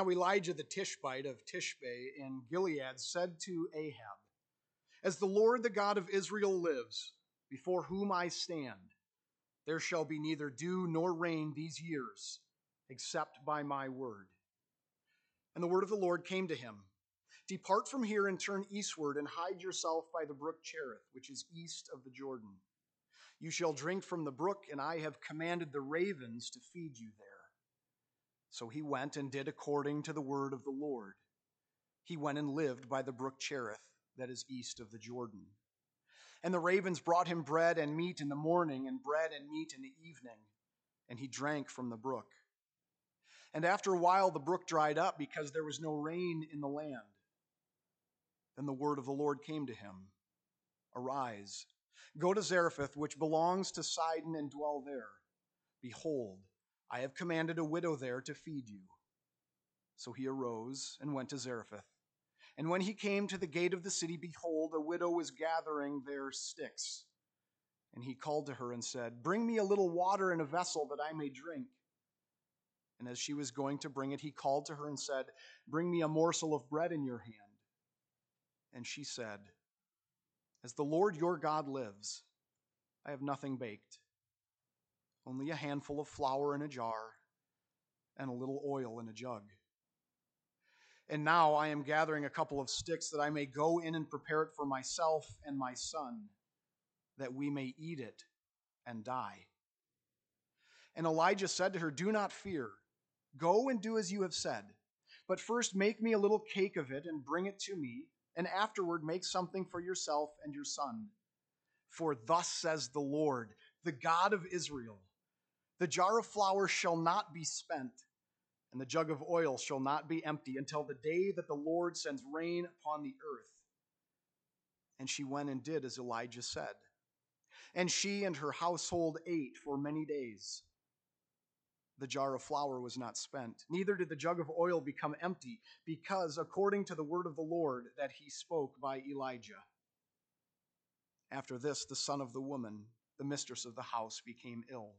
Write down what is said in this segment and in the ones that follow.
Now Elijah the Tishbite of Tishbe in Gilead said to Ahab, As the Lord the God of Israel lives, before whom I stand, there shall be neither dew nor rain these years, except by my word. And the word of the Lord came to him Depart from here and turn eastward and hide yourself by the brook Cherith, which is east of the Jordan. You shall drink from the brook, and I have commanded the ravens to feed you there. So he went and did according to the word of the Lord. He went and lived by the brook Cherith, that is east of the Jordan. And the ravens brought him bread and meat in the morning, and bread and meat in the evening, and he drank from the brook. And after a while, the brook dried up because there was no rain in the land. Then the word of the Lord came to him Arise, go to Zarephath, which belongs to Sidon, and dwell there. Behold, I have commanded a widow there to feed you. So he arose and went to Zarephath. And when he came to the gate of the city, behold, a widow was gathering there sticks. And he called to her and said, Bring me a little water in a vessel that I may drink. And as she was going to bring it, he called to her and said, Bring me a morsel of bread in your hand. And she said, As the Lord your God lives, I have nothing baked only a handful of flour in a jar and a little oil in a jug. And now I am gathering a couple of sticks that I may go in and prepare it for myself and my son, that we may eat it and die. And Elijah said to her, Do not fear. Go and do as you have said. But first make me a little cake of it and bring it to me, and afterward make something for yourself and your son. For thus says the Lord, the God of Israel the jar of flour shall not be spent, and the jug of oil shall not be empty until the day that the Lord sends rain upon the earth. And she went and did as Elijah said. And she and her household ate for many days. The jar of flour was not spent, neither did the jug of oil become empty, because according to the word of the Lord that he spoke by Elijah. After this, the son of the woman, the mistress of the house, became ill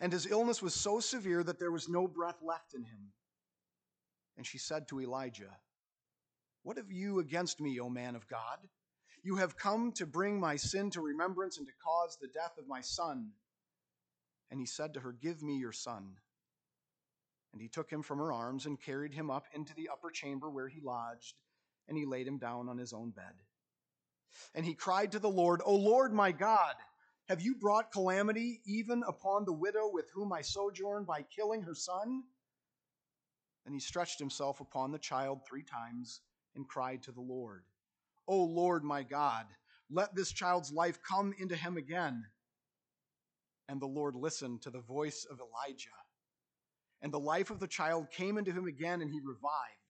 and his illness was so severe that there was no breath left in him. And she said to Elijah, What have you against me, O man of God? You have come to bring my sin to remembrance and to cause the death of my son. And he said to her, Give me your son. And he took him from her arms and carried him up into the upper chamber where he lodged, and he laid him down on his own bed. And he cried to the Lord, O Lord my God, have you brought calamity even upon the widow with whom I sojourn by killing her son? And he stretched himself upon the child three times and cried to the Lord, O Lord my God, let this child's life come into him again. And the Lord listened to the voice of Elijah. And the life of the child came into him again, and he revived.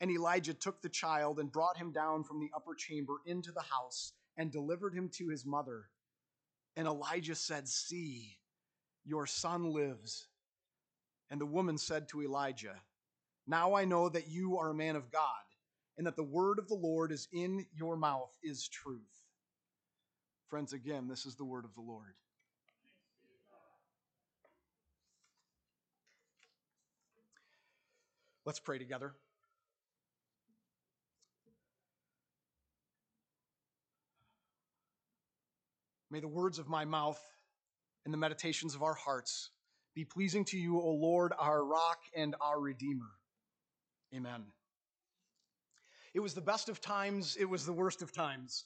And Elijah took the child and brought him down from the upper chamber into the house and delivered him to his mother. And Elijah said, See, your son lives. And the woman said to Elijah, Now I know that you are a man of God, and that the word of the Lord is in your mouth is truth. Friends, again, this is the word of the Lord. Let's pray together. May the words of my mouth and the meditations of our hearts be pleasing to you, O Lord, our rock and our redeemer. Amen. It was the best of times, it was the worst of times.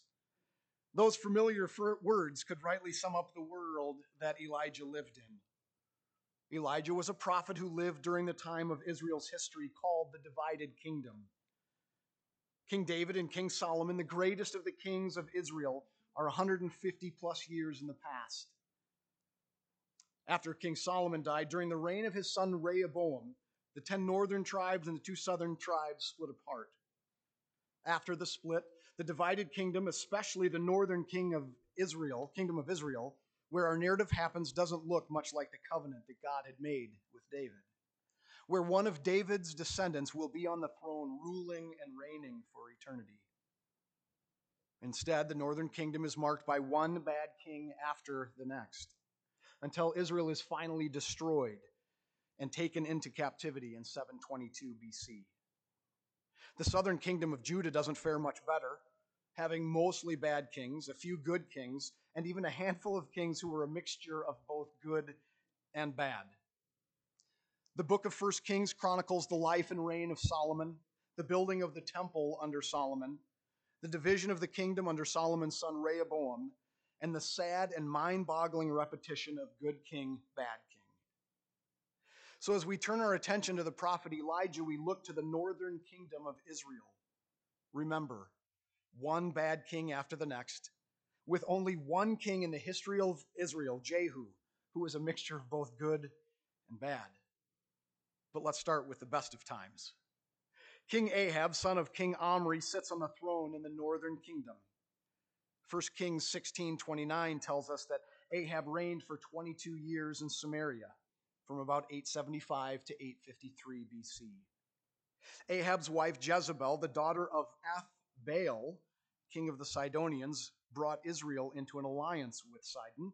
Those familiar words could rightly sum up the world that Elijah lived in. Elijah was a prophet who lived during the time of Israel's history called the divided kingdom. King David and King Solomon, the greatest of the kings of Israel, are 150 plus years in the past. After King Solomon died, during the reign of his son Rehoboam, the ten northern tribes and the two southern tribes split apart. After the split, the divided kingdom, especially the northern king of Israel, kingdom of Israel, where our narrative happens, doesn't look much like the covenant that God had made with David. Where one of David's descendants will be on the throne, ruling and reigning for eternity. Instead, the northern kingdom is marked by one bad king after the next until Israel is finally destroyed and taken into captivity in 722 BC. The southern kingdom of Judah doesn't fare much better, having mostly bad kings, a few good kings, and even a handful of kings who were a mixture of both good and bad. The book of 1 Kings chronicles the life and reign of Solomon, the building of the temple under Solomon, the division of the kingdom under Solomon's son Rehoboam, and the sad and mind boggling repetition of good king, bad king. So, as we turn our attention to the prophet Elijah, we look to the northern kingdom of Israel. Remember, one bad king after the next, with only one king in the history of Israel, Jehu, who was a mixture of both good and bad. But let's start with the best of times. King Ahab, son of King Omri, sits on the throne in the northern kingdom. 1 Kings 16:29 tells us that Ahab reigned for 22 years in Samaria from about 875 to 853 BC. Ahab's wife Jezebel, the daughter of Ethbaal, king of the Sidonians, brought Israel into an alliance with Sidon,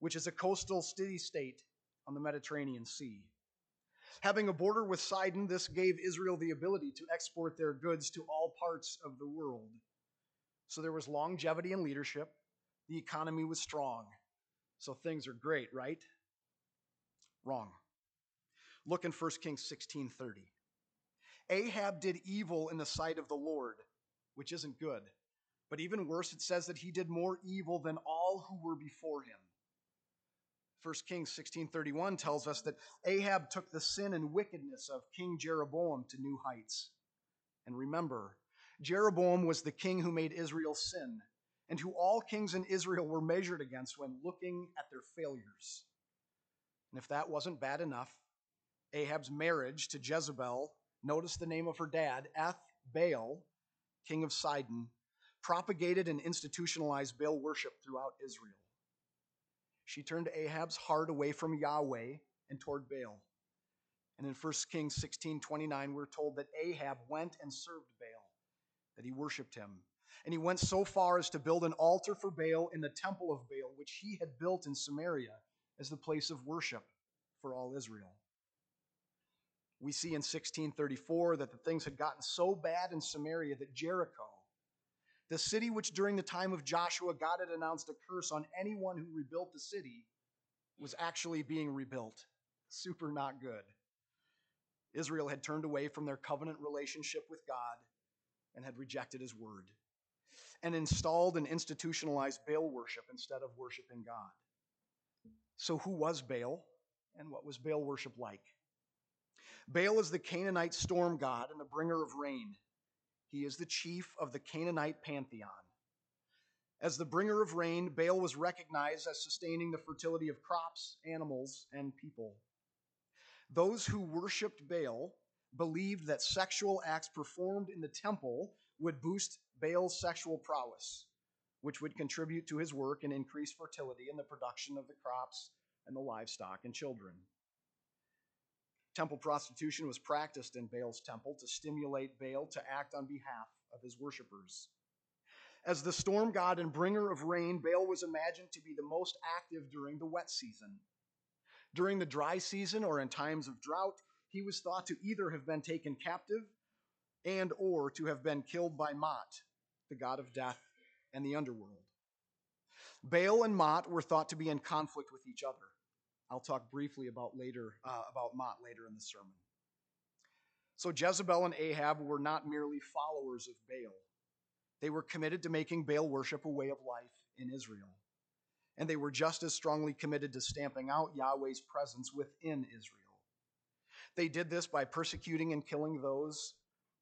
which is a coastal city state on the Mediterranean Sea. Having a border with Sidon, this gave Israel the ability to export their goods to all parts of the world. So there was longevity in leadership. The economy was strong. So things are great, right? Wrong. Look in 1 Kings 16:30. Ahab did evil in the sight of the Lord, which isn't good. But even worse, it says that he did more evil than all who were before him. 1 Kings 16:31 tells us that Ahab took the sin and wickedness of King Jeroboam to new heights. And remember, Jeroboam was the king who made Israel sin and who all kings in Israel were measured against when looking at their failures. And if that wasn't bad enough, Ahab's marriage to Jezebel, notice the name of her dad, Eth Baal, king of Sidon, propagated and institutionalized Baal worship throughout Israel. She turned Ahab's heart away from Yahweh and toward Baal. And in 1 Kings 16 29, we're told that Ahab went and served Baal, that he worshiped him. And he went so far as to build an altar for Baal in the temple of Baal, which he had built in Samaria as the place of worship for all Israel. We see in 1634 that the things had gotten so bad in Samaria that Jericho, the city which during the time of Joshua God had announced a curse on anyone who rebuilt the city, was actually being rebuilt. Super not good. Israel had turned away from their covenant relationship with God and had rejected his word and installed and institutionalized Baal worship instead of worshiping God. So, who was Baal and what was Baal worship like? Baal is the Canaanite storm god and the bringer of rain. He is the chief of the Canaanite pantheon. As the bringer of rain, Baal was recognized as sustaining the fertility of crops, animals, and people. Those who worshiped Baal believed that sexual acts performed in the temple would boost Baal's sexual prowess, which would contribute to his work and increase fertility in the production of the crops and the livestock and children. Temple prostitution was practiced in Baal's temple to stimulate Baal to act on behalf of his worshippers. As the storm god and bringer of rain, Baal was imagined to be the most active during the wet season. During the dry season or in times of drought, he was thought to either have been taken captive and or to have been killed by Mot, the god of death and the underworld. Baal and Mot were thought to be in conflict with each other. I'll talk briefly about later uh, about Mot later in the sermon. So Jezebel and Ahab were not merely followers of Baal. They were committed to making Baal worship a way of life in Israel. And they were just as strongly committed to stamping out Yahweh's presence within Israel. They did this by persecuting and killing those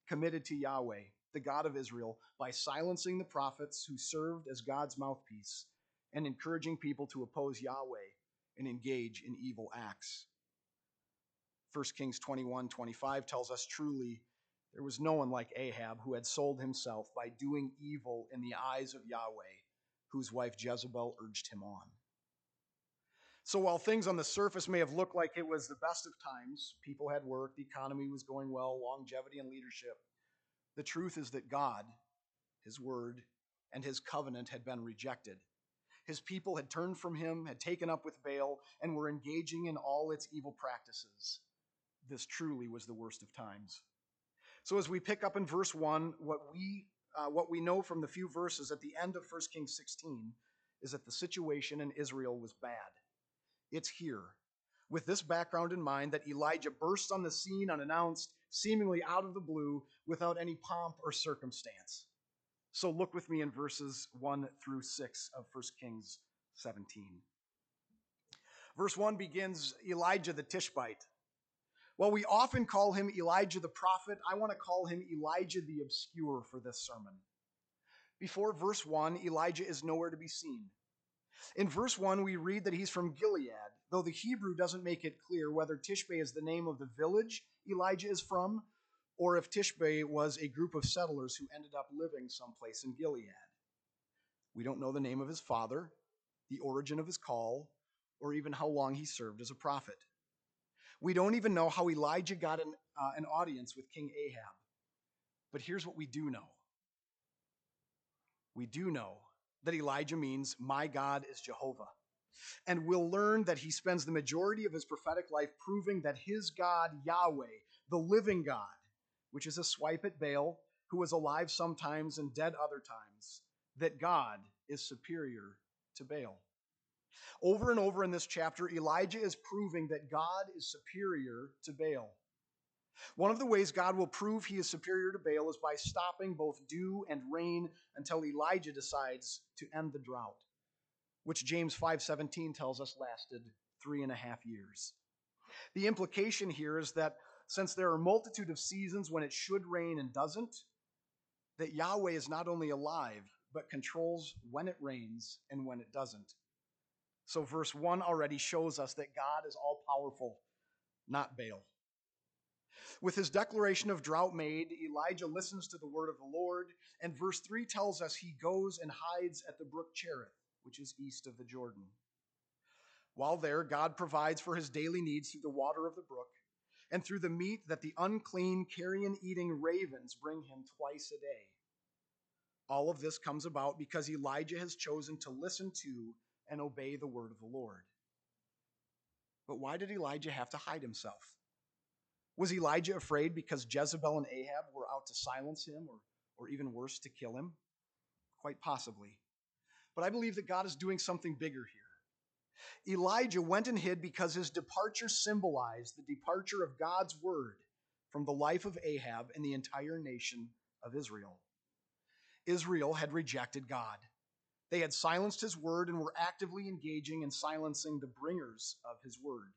committed to Yahweh, the God of Israel, by silencing the prophets who served as God's mouthpiece and encouraging people to oppose Yahweh and engage in evil acts. 1 Kings 21 25 tells us truly there was no one like Ahab who had sold himself by doing evil in the eyes of Yahweh, whose wife Jezebel urged him on. So while things on the surface may have looked like it was the best of times, people had work, the economy was going well, longevity and leadership, the truth is that God, His word, and His covenant had been rejected. His people had turned from him, had taken up with Baal, and were engaging in all its evil practices. this truly was the worst of times. So as we pick up in verse 1, what we uh, what we know from the few verses at the end of 1 Kings 16 is that the situation in Israel was bad. It's here. With this background in mind, that Elijah bursts on the scene unannounced, seemingly out of the blue, without any pomp or circumstance. So look with me in verses 1 through 6 of 1 Kings 17. Verse 1 begins Elijah the Tishbite. While we often call him Elijah the prophet, I want to call him Elijah the obscure for this sermon. Before verse 1, Elijah is nowhere to be seen. In verse 1, we read that he's from Gilead, though the Hebrew doesn't make it clear whether Tishbe is the name of the village Elijah is from, or if Tishbe was a group of settlers who ended up living someplace in Gilead. We don't know the name of his father, the origin of his call, or even how long he served as a prophet. We don't even know how Elijah got an, uh, an audience with King Ahab. But here's what we do know we do know that Elijah means, My God is Jehovah. And we'll learn that he spends the majority of his prophetic life proving that his God, Yahweh, the living God, which is a swipe at Baal, who was alive sometimes and dead other times, that God is superior to Baal. Over and over in this chapter, Elijah is proving that God is superior to Baal. One of the ways God will prove he is superior to Baal is by stopping both dew and rain until Elijah decides to end the drought, which James 5:17 tells us lasted three and a half years. The implication here is that since there are a multitude of seasons when it should rain and doesn't, that Yahweh is not only alive, but controls when it rains and when it doesn't. So, verse 1 already shows us that God is all powerful, not Baal. With his declaration of drought made, Elijah listens to the word of the Lord, and verse 3 tells us he goes and hides at the brook Cherith, which is east of the Jordan. While there, God provides for his daily needs through the water of the brook and through the meat that the unclean carrion eating ravens bring him twice a day. All of this comes about because Elijah has chosen to listen to and obey the word of the Lord. But why did Elijah have to hide himself? Was Elijah afraid because Jezebel and Ahab were out to silence him or, or even worse, to kill him? Quite possibly. But I believe that God is doing something bigger here. Elijah went and hid because his departure symbolized the departure of God's word from the life of Ahab and the entire nation of Israel. Israel had rejected God. They had silenced his word and were actively engaging in silencing the bringers of his word.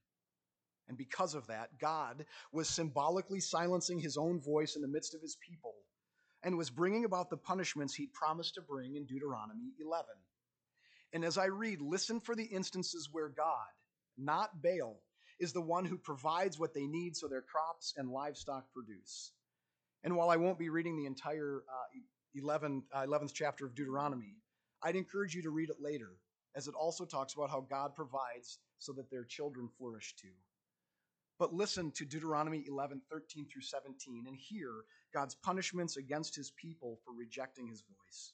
And because of that, God was symbolically silencing his own voice in the midst of his people and was bringing about the punishments he'd promised to bring in Deuteronomy 11. And as I read, listen for the instances where God, not Baal, is the one who provides what they need so their crops and livestock produce. And while I won't be reading the entire uh, 11, uh, 11th chapter of Deuteronomy, I'd encourage you to read it later, as it also talks about how God provides so that their children flourish too. But listen to Deuteronomy 11, 13 through 17, and hear God's punishments against his people for rejecting his voice.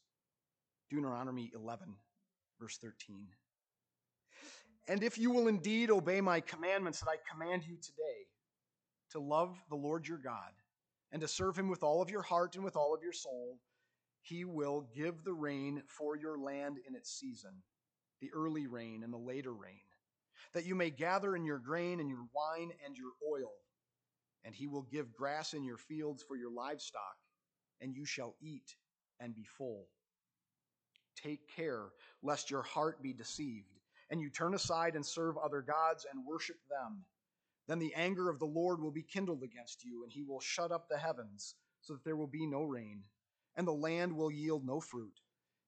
Deuteronomy 11, verse 13. And if you will indeed obey my commandments that I command you today, to love the Lord your God, and to serve him with all of your heart and with all of your soul, he will give the rain for your land in its season, the early rain and the later rain, that you may gather in your grain and your wine and your oil. And he will give grass in your fields for your livestock, and you shall eat and be full. Take care lest your heart be deceived, and you turn aside and serve other gods and worship them. Then the anger of the Lord will be kindled against you, and he will shut up the heavens, so that there will be no rain and the land will yield no fruit,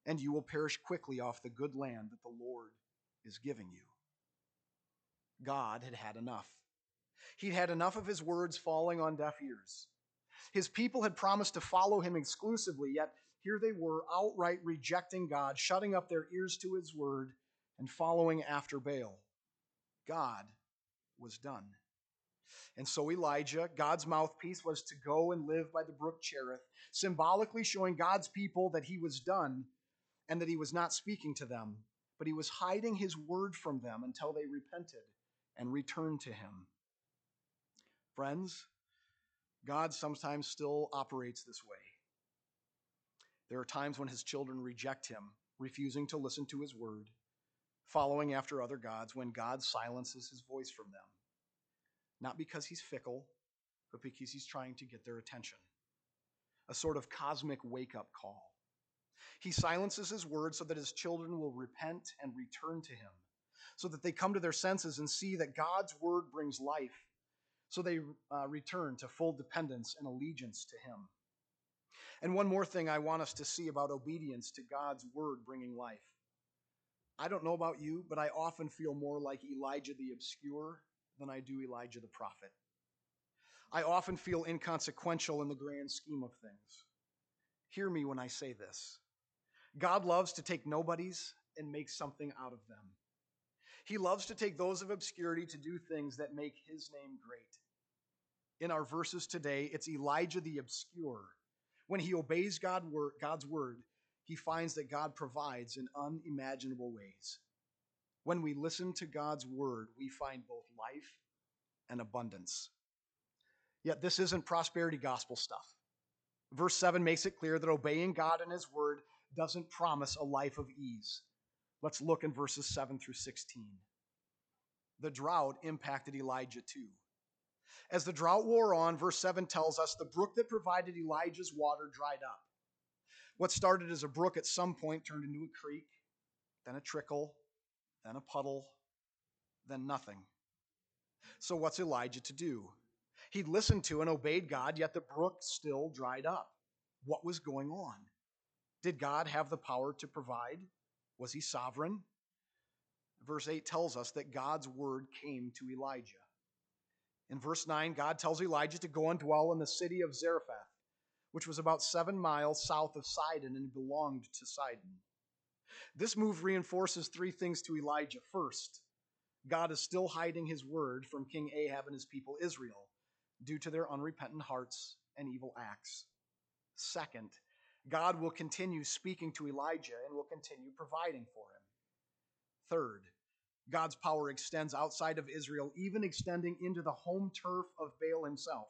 and you will perish quickly off the good land that the Lord is giving you. God had had enough. He'd had enough of his words falling on deaf ears. His people had promised to follow him exclusively, yet here they were outright rejecting God, shutting up their ears to his word, and following after Baal. God was done. And so Elijah, God's mouthpiece, was to go and live by the brook Cherith, symbolically showing God's people that he was done and that he was not speaking to them, but he was hiding his word from them until they repented and returned to him. Friends, God sometimes still operates this way. There are times when his children reject him, refusing to listen to his word, following after other gods, when God silences his voice from them. Not because he's fickle, but because he's trying to get their attention. A sort of cosmic wake up call. He silences his word so that his children will repent and return to him, so that they come to their senses and see that God's word brings life, so they uh, return to full dependence and allegiance to him. And one more thing I want us to see about obedience to God's word bringing life. I don't know about you, but I often feel more like Elijah the obscure than I do Elijah the prophet. I often feel inconsequential in the grand scheme of things. Hear me when I say this God loves to take nobodies and make something out of them. He loves to take those of obscurity to do things that make his name great. In our verses today, it's Elijah the obscure. When he obeys God's word, he finds that God provides in unimaginable ways. When we listen to God's word, we find both life and abundance. Yet this isn't prosperity gospel stuff. Verse 7 makes it clear that obeying God and his word doesn't promise a life of ease. Let's look in verses 7 through 16. The drought impacted Elijah too. As the drought wore on, verse 7 tells us the brook that provided Elijah's water dried up. What started as a brook at some point turned into a creek, then a trickle, then a puddle, then nothing. So, what's Elijah to do? He'd listened to and obeyed God, yet the brook still dried up. What was going on? Did God have the power to provide? Was he sovereign? Verse 8 tells us that God's word came to Elijah. In verse 9, God tells Elijah to go and dwell in the city of Zarephath, which was about seven miles south of Sidon and belonged to Sidon. This move reinforces three things to Elijah. First, God is still hiding his word from King Ahab and his people Israel due to their unrepentant hearts and evil acts. Second, God will continue speaking to Elijah and will continue providing for him. Third, God's power extends outside of Israel, even extending into the home turf of Baal himself.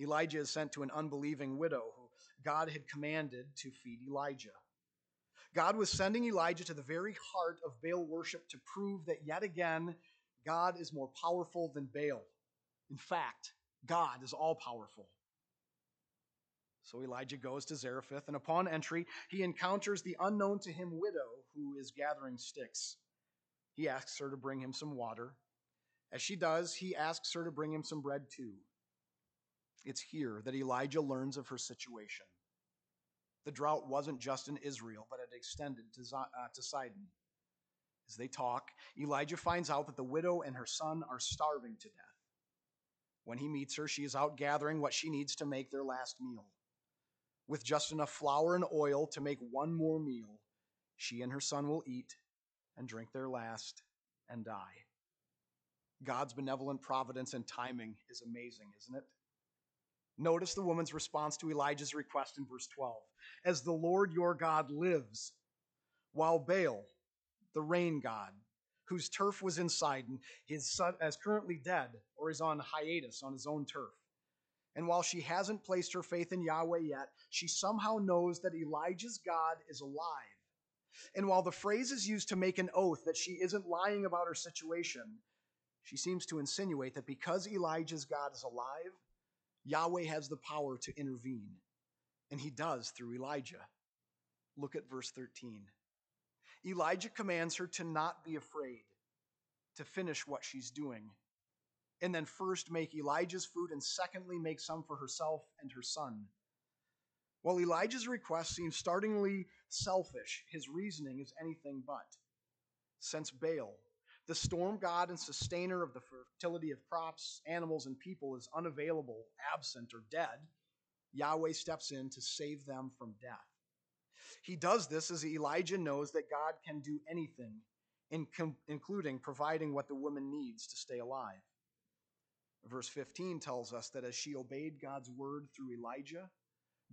Elijah is sent to an unbelieving widow who God had commanded to feed Elijah. God was sending Elijah to the very heart of Baal worship to prove that yet again, God is more powerful than Baal. In fact, God is all powerful. So Elijah goes to Zarephath, and upon entry, he encounters the unknown to him widow who is gathering sticks. He asks her to bring him some water. As she does, he asks her to bring him some bread too. It's here that Elijah learns of her situation. The drought wasn't just in Israel, but it extended to, uh, to Sidon. As they talk, Elijah finds out that the widow and her son are starving to death. When he meets her, she is out gathering what she needs to make their last meal. With just enough flour and oil to make one more meal, she and her son will eat and drink their last and die. God's benevolent providence and timing is amazing, isn't it? Notice the woman's response to Elijah's request in verse 12. As the Lord your God lives, while Baal, the rain god, whose turf was in Sidon, is currently dead or is on hiatus on his own turf. And while she hasn't placed her faith in Yahweh yet, she somehow knows that Elijah's God is alive and while the phrase is used to make an oath that she isn't lying about her situation, she seems to insinuate that because Elijah's God is alive, Yahweh has the power to intervene. And he does through Elijah. Look at verse 13. Elijah commands her to not be afraid, to finish what she's doing, and then first make Elijah's food, and secondly, make some for herself and her son. While Elijah's request seems startlingly selfish, his reasoning is anything but. Since Baal, the storm god and sustainer of the fertility of crops, animals, and people, is unavailable, absent, or dead, Yahweh steps in to save them from death. He does this as Elijah knows that God can do anything, including providing what the woman needs to stay alive. Verse 15 tells us that as she obeyed God's word through Elijah,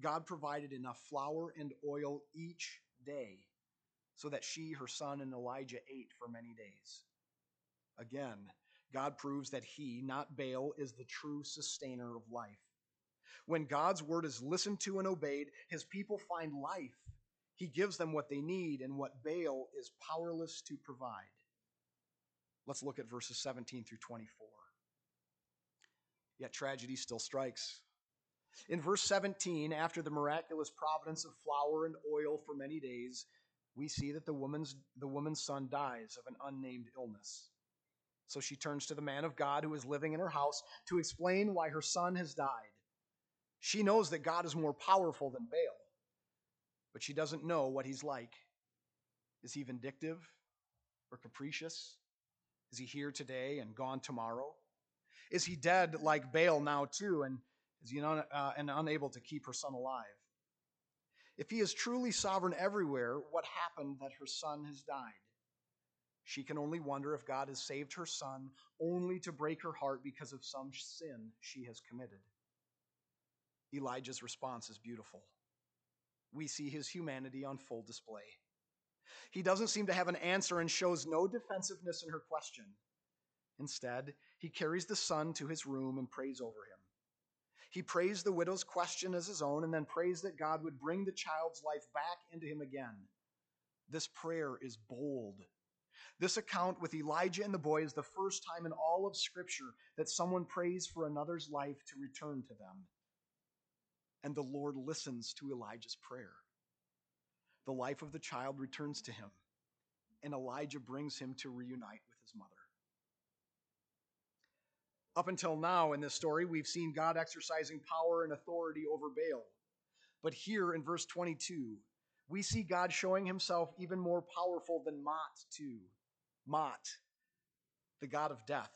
God provided enough flour and oil each day so that she, her son, and Elijah ate for many days. Again, God proves that he, not Baal, is the true sustainer of life. When God's word is listened to and obeyed, his people find life. He gives them what they need and what Baal is powerless to provide. Let's look at verses 17 through 24. Yet tragedy still strikes. In verse 17, after the miraculous providence of flour and oil for many days, we see that the woman's, the woman's son dies of an unnamed illness. So she turns to the man of God who is living in her house to explain why her son has died. She knows that God is more powerful than Baal, but she doesn't know what he's like. Is he vindictive or capricious? Is he here today and gone tomorrow? Is he dead like Baal now too, and is he un, uh, and unable to keep her son alive? If he is truly sovereign everywhere, what happened that her son has died? She can only wonder if God has saved her son only to break her heart because of some sin she has committed. Elijah's response is beautiful. We see his humanity on full display. He doesn't seem to have an answer and shows no defensiveness in her question. Instead, he carries the son to his room and prays over him. He prays the widow's question as his own and then prays that God would bring the child's life back into him again. This prayer is bold this account with Elijah and the boy is the first time in all of Scripture that someone prays for another's life to return to them. And the Lord listens to Elijah's prayer. The life of the child returns to him, and Elijah brings him to reunite with his mother. Up until now in this story, we've seen God exercising power and authority over Baal. But here in verse 22, we see God showing himself even more powerful than Mot, too. Mot, the god of death,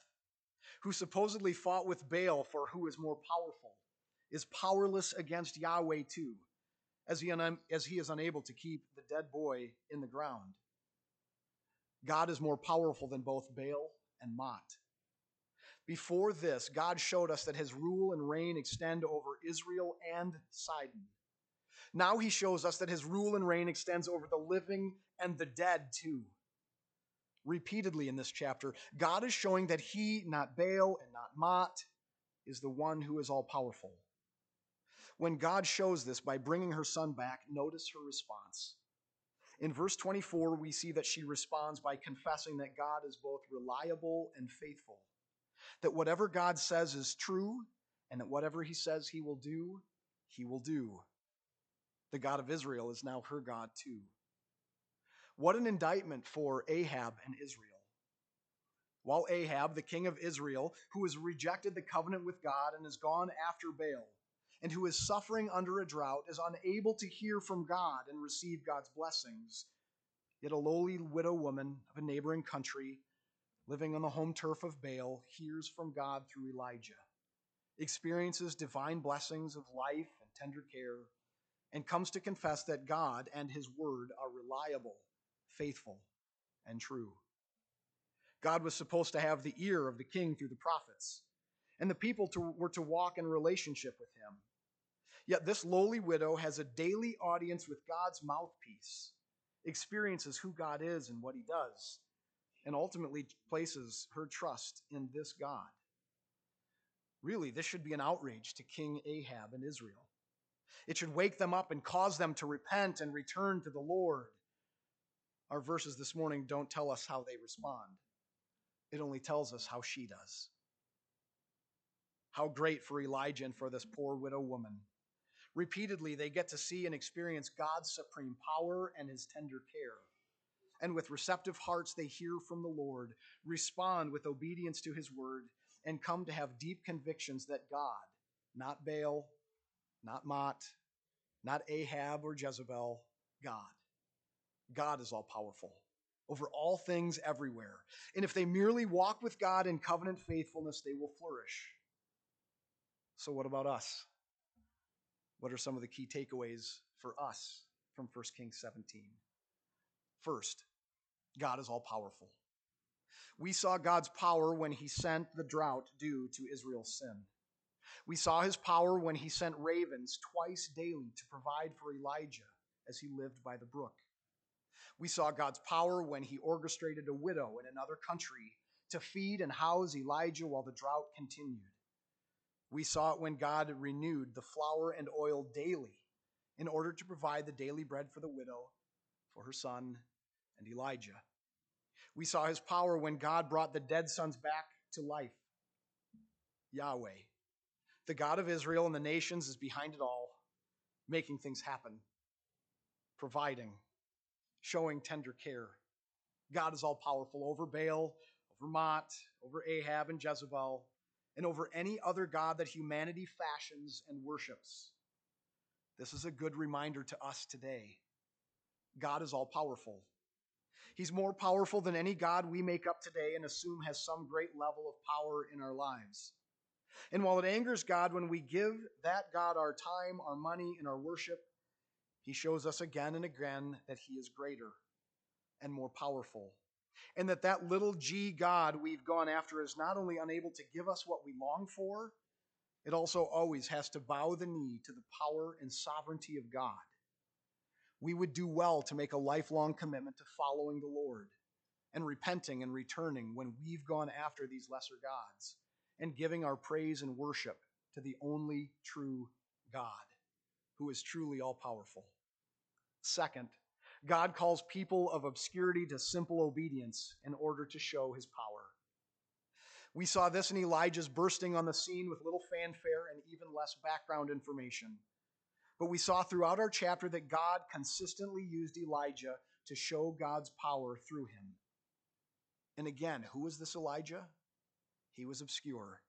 who supposedly fought with Baal for who is more powerful, is powerless against Yahweh too, as he, un- as he is unable to keep the dead boy in the ground. God is more powerful than both Baal and Mot. Before this, God showed us that his rule and reign extend over Israel and Sidon. Now he shows us that his rule and reign extends over the living and the dead too repeatedly in this chapter, God is showing that He, not Baal and not Mot, is the one who is all powerful. When God shows this by bringing her son back, notice her response. In verse 24, we see that she responds by confessing that God is both reliable and faithful, that whatever God says is true, and that whatever he says he will do, he will do. The God of Israel is now her God too. What an indictment for Ahab and Israel. While Ahab, the king of Israel, who has rejected the covenant with God and has gone after Baal, and who is suffering under a drought, is unable to hear from God and receive God's blessings, yet a lowly widow woman of a neighboring country, living on the home turf of Baal, hears from God through Elijah, experiences divine blessings of life and tender care, and comes to confess that God and his word are reliable faithful and true. God was supposed to have the ear of the king through the prophets, and the people to, were to walk in relationship with him. Yet this lowly widow has a daily audience with God's mouthpiece, experiences who God is and what he does, and ultimately places her trust in this God. Really, this should be an outrage to King Ahab and Israel. It should wake them up and cause them to repent and return to the Lord. Our verses this morning don't tell us how they respond, it only tells us how she does. How great for Elijah and for this poor widow woman. Repeatedly, they get to see and experience God's supreme power and his tender care. And with receptive hearts, they hear from the Lord, respond with obedience to his word, and come to have deep convictions that God, not Baal, not Mot, not Ahab or Jezebel, God, God is all powerful over all things everywhere. And if they merely walk with God in covenant faithfulness, they will flourish. So, what about us? What are some of the key takeaways for us from 1 Kings 17? First, God is all powerful. We saw God's power when he sent the drought due to Israel's sin. We saw his power when he sent ravens twice daily to provide for Elijah as he lived by the brook. We saw God's power when he orchestrated a widow in another country to feed and house Elijah while the drought continued. We saw it when God renewed the flour and oil daily in order to provide the daily bread for the widow, for her son, and Elijah. We saw his power when God brought the dead sons back to life. Yahweh, the God of Israel and the nations, is behind it all, making things happen, providing, showing tender care. God is all powerful over Baal, over Mot, over Ahab and Jezebel, and over any other God that humanity fashions and worships. This is a good reminder to us today. God is all powerful. He's more powerful than any God we make up today and assume has some great level of power in our lives. And while it angers God when we give that God our time, our money, and our worship, He shows us again and again that He is greater and more powerful. And that that little g God we've gone after is not only unable to give us what we long for, it also always has to bow the knee to the power and sovereignty of God. We would do well to make a lifelong commitment to following the Lord and repenting and returning when we've gone after these lesser gods and giving our praise and worship to the only true God, who is truly all powerful. Second, God calls people of obscurity to simple obedience in order to show his power. We saw this in Elijah's bursting on the scene with little fanfare and even less background information. But we saw throughout our chapter that God consistently used Elijah to show God's power through him. And again, who was this Elijah? He was obscure.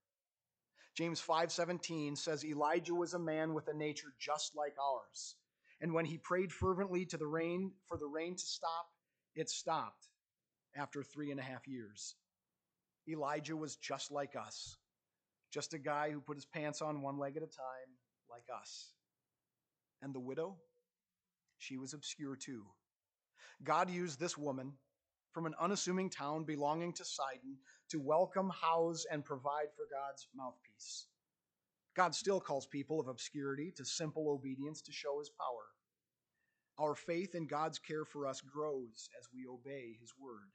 James 5:17 says Elijah was a man with a nature just like ours. And when he prayed fervently to the rain for the rain to stop, it stopped after three and a half years. Elijah was just like us, just a guy who put his pants on one leg at a time, like us. And the widow, she was obscure too. God used this woman from an unassuming town belonging to Sidon to welcome, house, and provide for God's mouthpiece. God still calls people of obscurity to simple obedience to show his power. Our faith in God's care for us grows as we obey his word.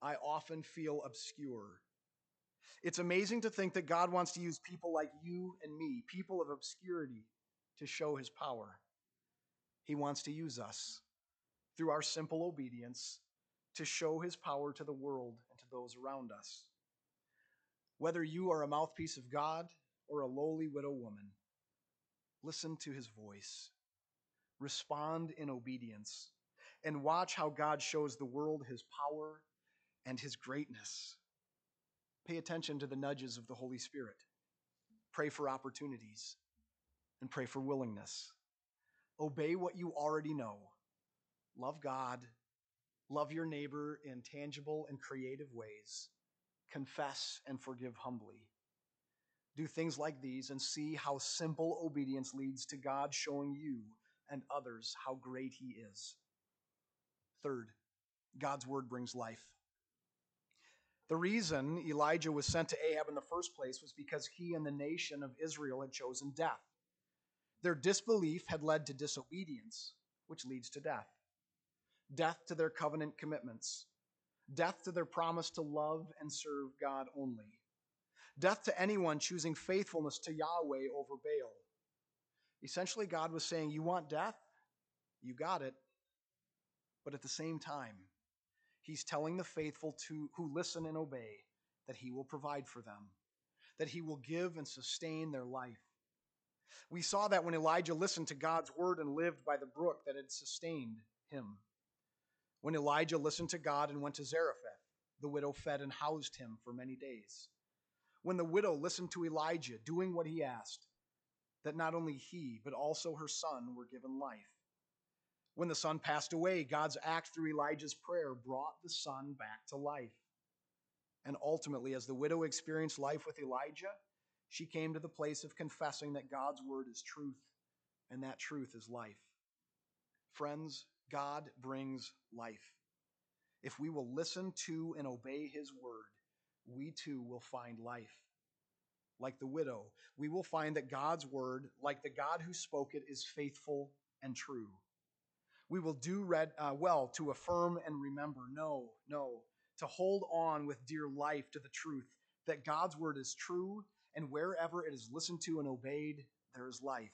I often feel obscure. It's amazing to think that God wants to use people like you and me, people of obscurity, to show his power. He wants to use us through our simple obedience to show his power to the world and to those around us. Whether you are a mouthpiece of God or a lowly widow woman, listen to his voice, respond in obedience, and watch how God shows the world his power and his greatness. Pay attention to the nudges of the Holy Spirit. Pray for opportunities and pray for willingness. Obey what you already know. Love God Love your neighbor in tangible and creative ways. Confess and forgive humbly. Do things like these and see how simple obedience leads to God showing you and others how great He is. Third, God's word brings life. The reason Elijah was sent to Ahab in the first place was because he and the nation of Israel had chosen death. Their disbelief had led to disobedience, which leads to death death to their covenant commitments, death to their promise to love and serve God only, death to anyone choosing faithfulness to Yahweh over Baal. Essentially, God was saying, You want death? You got it. But at the same time, He's telling the faithful to, who listen and obey that He will provide for them, that He will give and sustain their life. We saw that when Elijah listened to God's word and lived by the brook that had sustained him. When Elijah listened to God and went to Zarephath, the widow fed and housed him for many days. When the widow listened to Elijah, doing what he asked, that not only he, but also her son were given life. When the son passed away, God's act through Elijah's prayer brought the son back to life. And ultimately, as the widow experienced life with Elijah, she came to the place of confessing that God's word is truth, and that truth is life. Friends, God brings life. If we will listen to and obey his word, we too will find life. Like the widow, we will find that God's word, like the God who spoke it, is faithful and true. We will do uh, well to affirm and remember no, no, to hold on with dear life to the truth that God's word is true, and wherever it is listened to and obeyed, there is life.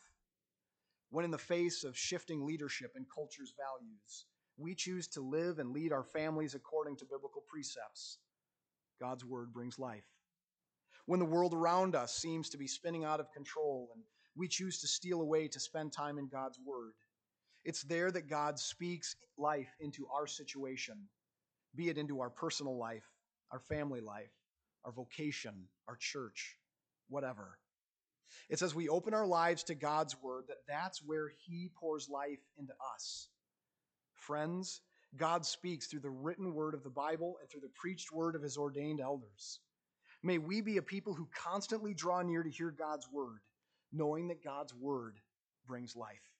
When in the face of shifting leadership and culture's values, we choose to live and lead our families according to biblical precepts, God's word brings life. When the world around us seems to be spinning out of control and we choose to steal away to spend time in God's word, it's there that God speaks life into our situation, be it into our personal life, our family life, our vocation, our church, whatever. It's as we open our lives to God's word that that's where He pours life into us. Friends, God speaks through the written word of the Bible and through the preached word of His ordained elders. May we be a people who constantly draw near to hear God's word, knowing that God's word brings life.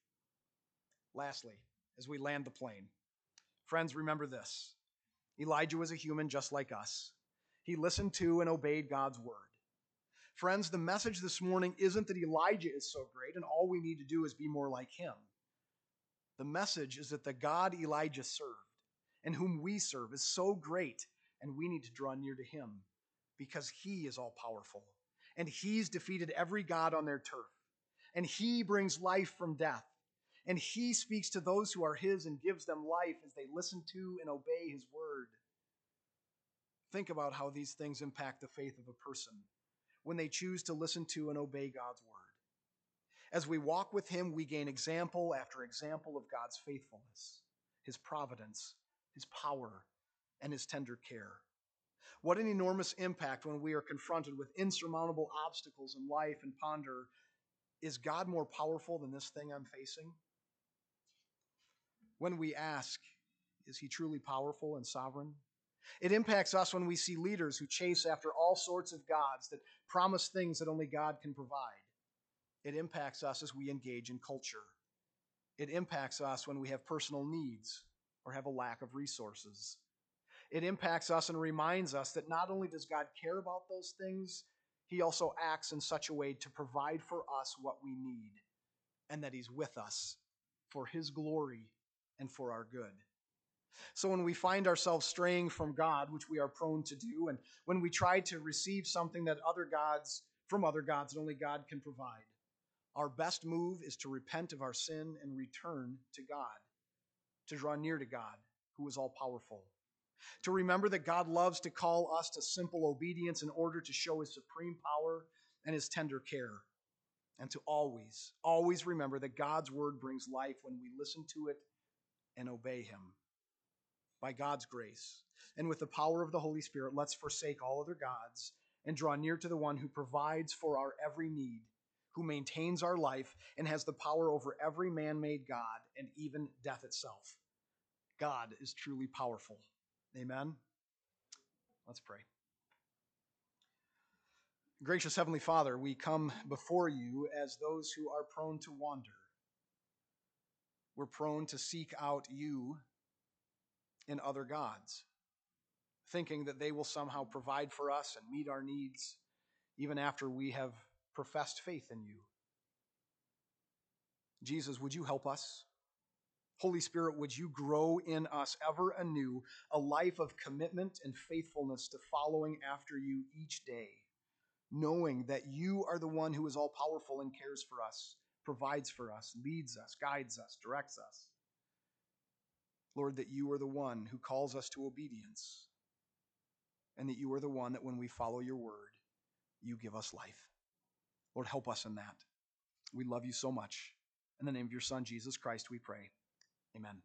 Lastly, as we land the plane, friends, remember this Elijah was a human just like us. He listened to and obeyed God's word. Friends, the message this morning isn't that Elijah is so great and all we need to do is be more like him. The message is that the God Elijah served and whom we serve is so great and we need to draw near to him because he is all powerful and he's defeated every God on their turf and he brings life from death and he speaks to those who are his and gives them life as they listen to and obey his word. Think about how these things impact the faith of a person when they choose to listen to and obey God's word. As we walk with Him, we gain example after example of God's faithfulness, His providence, His power, and His tender care. What an enormous impact when we are confronted with insurmountable obstacles in life and ponder is God more powerful than this thing I'm facing? When we ask, is He truly powerful and sovereign? It impacts us when we see leaders who chase after all sorts of gods that promise things that only God can provide. It impacts us as we engage in culture. It impacts us when we have personal needs or have a lack of resources. It impacts us and reminds us that not only does God care about those things, He also acts in such a way to provide for us what we need, and that He's with us for His glory and for our good. So when we find ourselves straying from God, which we are prone to do, and when we try to receive something that other gods from other gods that only God can provide, our best move is to repent of our sin and return to God, to draw near to God, who is all powerful. To remember that God loves to call us to simple obedience in order to show his supreme power and his tender care. And to always, always remember that God's word brings life when we listen to it and obey him by God's grace and with the power of the Holy Spirit, let's forsake all other gods and draw near to the one who provides for our every need, who maintains our life and has the power over every man made God and even death itself. God is truly powerful. Amen. Let's pray. Gracious Heavenly Father, we come before you as those who are prone to wander. We're prone to seek out you in other gods, thinking that they will somehow provide for us and meet our needs even after we have professed faith in you. Jesus, would you help us? Holy Spirit, would you grow in us ever anew a life of commitment and faithfulness to following after you each day, knowing that you are the one who is all powerful and cares for us, provides for us, leads us, guides us, directs us. Lord, that you are the one who calls us to obedience, and that you are the one that when we follow your word, you give us life. Lord, help us in that. We love you so much. In the name of your Son, Jesus Christ, we pray. Amen.